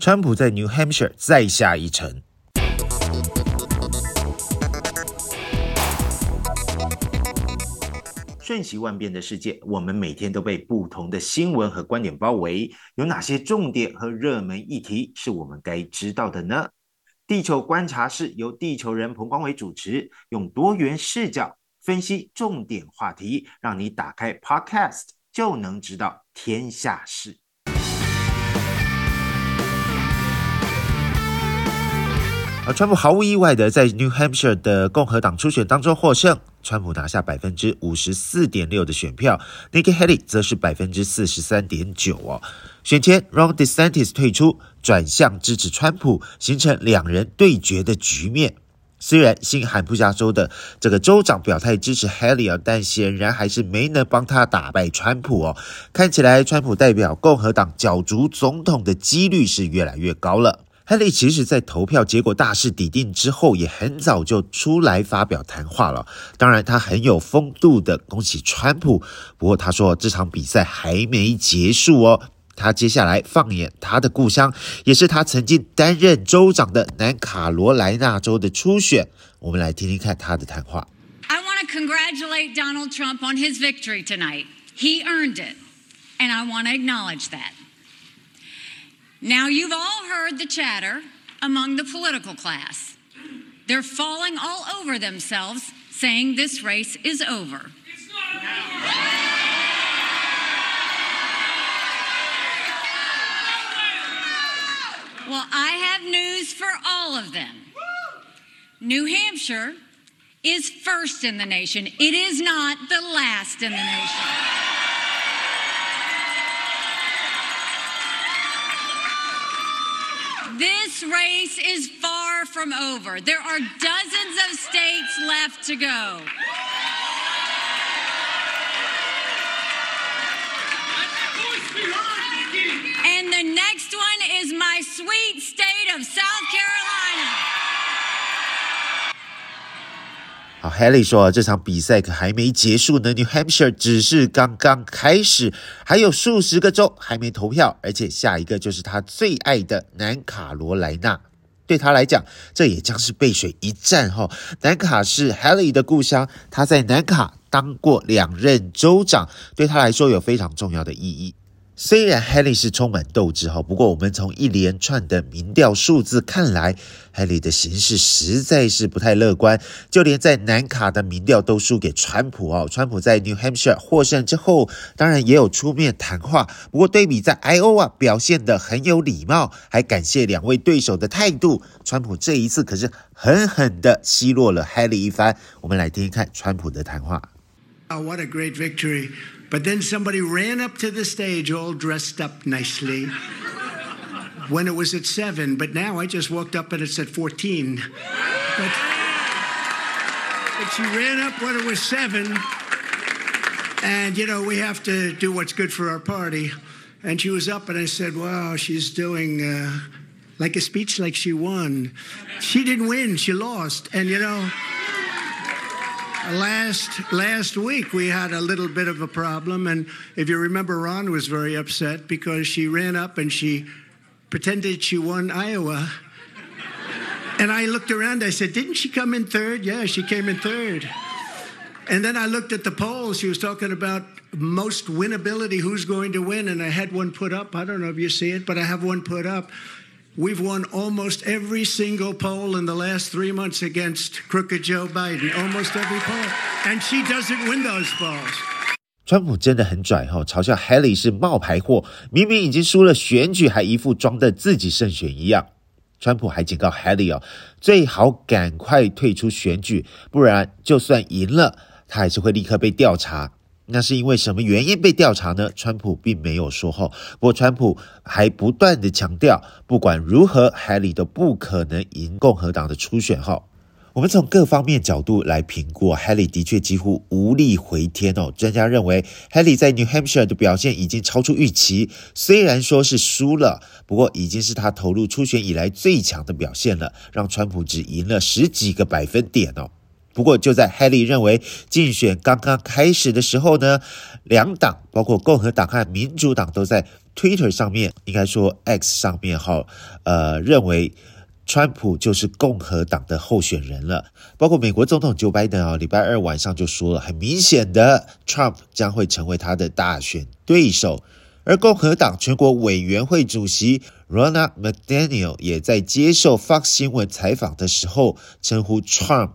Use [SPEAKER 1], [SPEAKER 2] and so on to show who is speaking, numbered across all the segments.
[SPEAKER 1] 川普在 New Hampshire 再下一城。瞬息万变的世界，我们每天都被不同的新闻和观点包围。有哪些重点和热门议题是我们该知道的呢？地球观察室由地球人彭光伟主持，用多元视角分析重点话题，让你打开 Podcast 就能知道天下事。而川普毫无意外的在 New Hampshire 的共和党初选当中获胜。川普拿下百分之五十四点六的选票，Nikki Haley 则是百分之四十三点九哦。选前，Ron DeSantis 退出，转向支持川普，形成两人对决的局面。虽然新罕布加州的这个州长表态支持 Haley，啊但显然还是没能帮他打败川普哦。看起来，川普代表共和党角逐总统的几率是越来越高了。Haley 其实，在投票结果大势已定之后，也很早就出来发表谈话了。当然，他很有风度的恭喜川普。不过，他说这场比赛还没结束哦。他接下来放眼他的故乡，也是他曾经担任州长的南卡罗来纳州的初选。我们来听听看他的谈话。
[SPEAKER 2] I want to congratulate Donald Trump on his victory tonight. He earned it, and I want to acknowledge that. Now, you've all heard the chatter among the political class. They're falling all over themselves, saying this race is over. Well, I have news for all of them. New Hampshire is first in the nation. It is not the last in the nation. This race is far from over. There are dozens of states left to go. And the next one is my sweet state of South Carolina.
[SPEAKER 1] ，Haley 说这场比赛可还没结束呢，New Hampshire 只是刚刚开始，还有数十个州还没投票，而且下一个就是他最爱的南卡罗来纳，对他来讲，这也将是背水一战哈。南卡是 Haley 的故乡，他在南卡当过两任州长，对他来说有非常重要的意义。虽然 Haley 是充满斗志哈，不过我们从一连串的民调数字看来，Haley 的形势实在是不太乐观。就连在南卡的民调都输给川普哦。川普在 New Hampshire 获胜之后，当然也有出面谈话，不过对比在 Iowa 表现得很有礼貌，还感谢两位对手的态度，川普这一次可是狠狠的奚落了 Haley 一番。我们来听听看川普的谈话。
[SPEAKER 3] Oh, what a great victory. But then somebody ran up to the stage all dressed up nicely when it was at seven. But now I just walked up and it's at 14. But, but she ran up when it was seven. And, you know, we have to do what's good for our party. And she was up and I said, wow, she's doing uh, like a speech like she won. She didn't win, she lost. And, you know, Last last week we had a little bit of a problem, and if you remember, Ron was very upset because she ran up and she pretended she won Iowa. And I looked around. I said, "Didn't she come in third? Yeah, she came in third. And then I looked at the polls. She was talking about most winnability, who's going to win, and I had one put up. I don't know if you see it, but I have one put up. We've won almost every single poll in the last three months against crooked Joe Biden. Almost every poll. And she doesn't win those polls.
[SPEAKER 1] 川普真的很拽哈，嘲笑 Haley 是冒牌货，明明已经输了选举，还一副装的自己胜选一样。川普还警告 Haley 哦，最好赶快退出选举，不然就算赢了，他还是会立刻被调查。那是因为什么原因被调查呢？川普并没有说后，不过川普还不断地强调，不管如何，Haley 都不可能赢共和党的初选后。我们从各方面角度来评估海里的确几乎无力回天哦。专家认为海里在 New Hampshire 的表现已经超出预期，虽然说是输了，不过已经是他投入初选以来最强的表现了，让川普只赢了十几个百分点哦。不过就在 Haley 认为竞选刚刚开始的时候呢，两党包括共和党和民主党都在 Twitter 上面，应该说 X 上面哈，呃，认为。川普就是共和党的候选人了，包括美国总统 Joe Biden 啊，礼拜二晚上就说了，很明显的，Trump 将会成为他的大选对手。而共和党全国委员会主席 Ronald McDaniel 也在接受 Fox 新闻采访的时候，称呼 Trump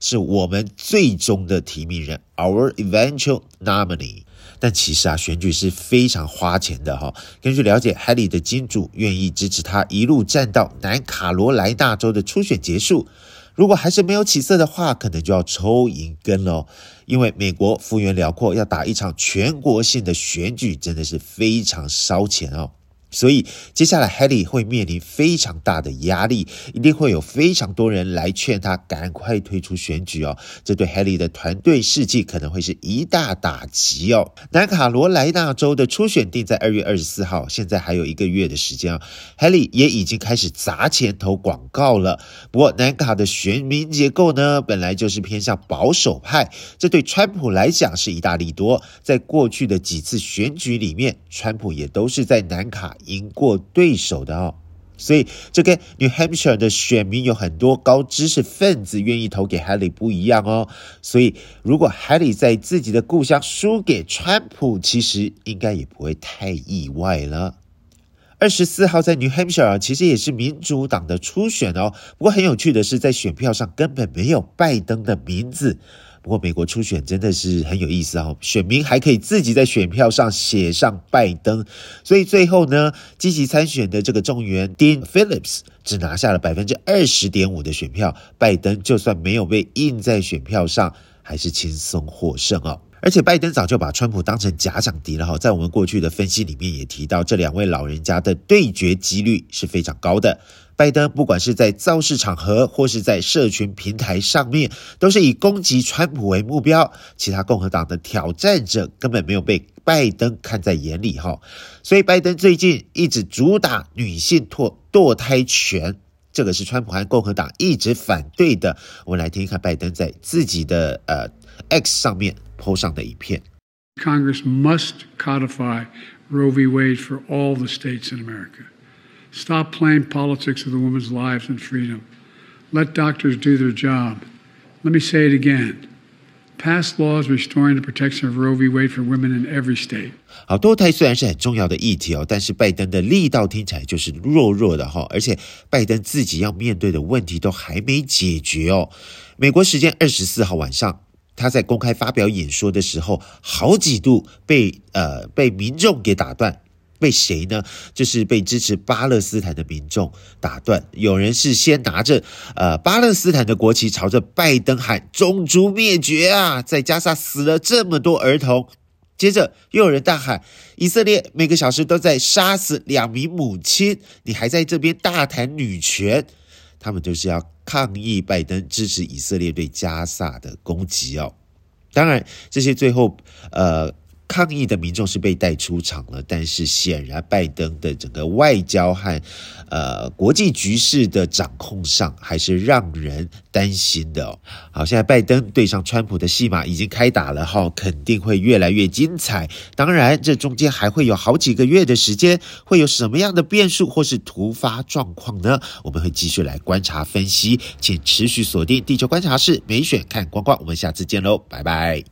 [SPEAKER 1] 是我们最终的提名人，Our eventual nominee。但其实啊，选举是非常花钱的哈。根据了解，Haley 的金主愿意支持他一路战到南卡罗来纳州的初选结束。如果还是没有起色的话，可能就要抽银根喽。因为美国幅员辽阔，要打一场全国性的选举，真的是非常烧钱哦。所以接下来，Haley 会面临非常大的压力，一定会有非常多人来劝他赶快退出选举哦。这对 Haley 的团队士气可能会是一大打击哦。南卡罗来纳州的初选定在二月二十四号，现在还有一个月的时间哦。Haley 也已经开始砸钱投广告了。不过南卡的选民结构呢，本来就是偏向保守派，这对川普来讲是一大利多。在过去的几次选举里面，川普也都是在南卡。赢过对手的哦，所以这跟 New Hampshire 的选民有很多高知识分子愿意投给 Haley 不一样哦。所以如果 Haley 在自己的故乡输给川普，其实应该也不会太意外了。二十四号在 New Hampshire 其实也是民主党的初选哦。不过很有趣的是，在选票上根本没有拜登的名字。不过美国初选真的是很有意思哦，选民还可以自己在选票上写上拜登，所以最后呢，积极参选的这个众议员 Dean Phillips 只拿下了百分之二十点五的选票，拜登就算没有被印在选票上，还是轻松获胜哦。而且拜登早就把川普当成假想敌了哈，在我们过去的分析里面也提到，这两位老人家的对决几率是非常高的。拜登不管是在造势场合或是在社群平台上面，都是以攻击川普为目标，其他共和党的挑战者根本没有被拜登看在眼里哈。所以拜登最近一直主打女性堕堕胎权，这个是川普和共和党一直反对的。我们来听一看拜登在自己的呃 X 上面。PO 上的一片。
[SPEAKER 4] Congress must codify Roe v. Wade for all the states in America. Stop playing politics of the women's lives and freedom. Let doctors do their job. Let me say it again. Pass laws restoring the protection of Roe v. Wade for women in every state.
[SPEAKER 1] 好，堕胎虽然是很重要的议题哦，但是拜登的力道听起来就是弱弱的哈，而且拜登自己要面对的问题都还没解决哦。美国时间二十四号晚上。他在公开发表演说的时候，好几度被呃被民众给打断，被谁呢？就是被支持巴勒斯坦的民众打断。有人是先拿着呃巴勒斯坦的国旗，朝着拜登喊“种族灭绝啊，在加沙死了这么多儿童”，接着又有人大喊“以色列每个小时都在杀死两名母亲，你还在这边大谈女权”。他们就是要抗议拜登支持以色列对加萨的攻击哦。当然，这些最后呃抗议的民众是被带出场了，但是显然拜登的整个外交和呃国际局势的掌控上还是让人担心的哦。好，现在拜登对上川普的戏码已经开打了哈，肯定会越来越精彩。当然，这中间还会有好几个月的时间，会有什么样的变数或是突发状况呢？我们会继续来观察分析，请持续锁定地球观察室，美选看光光，我们下次见喽，拜拜。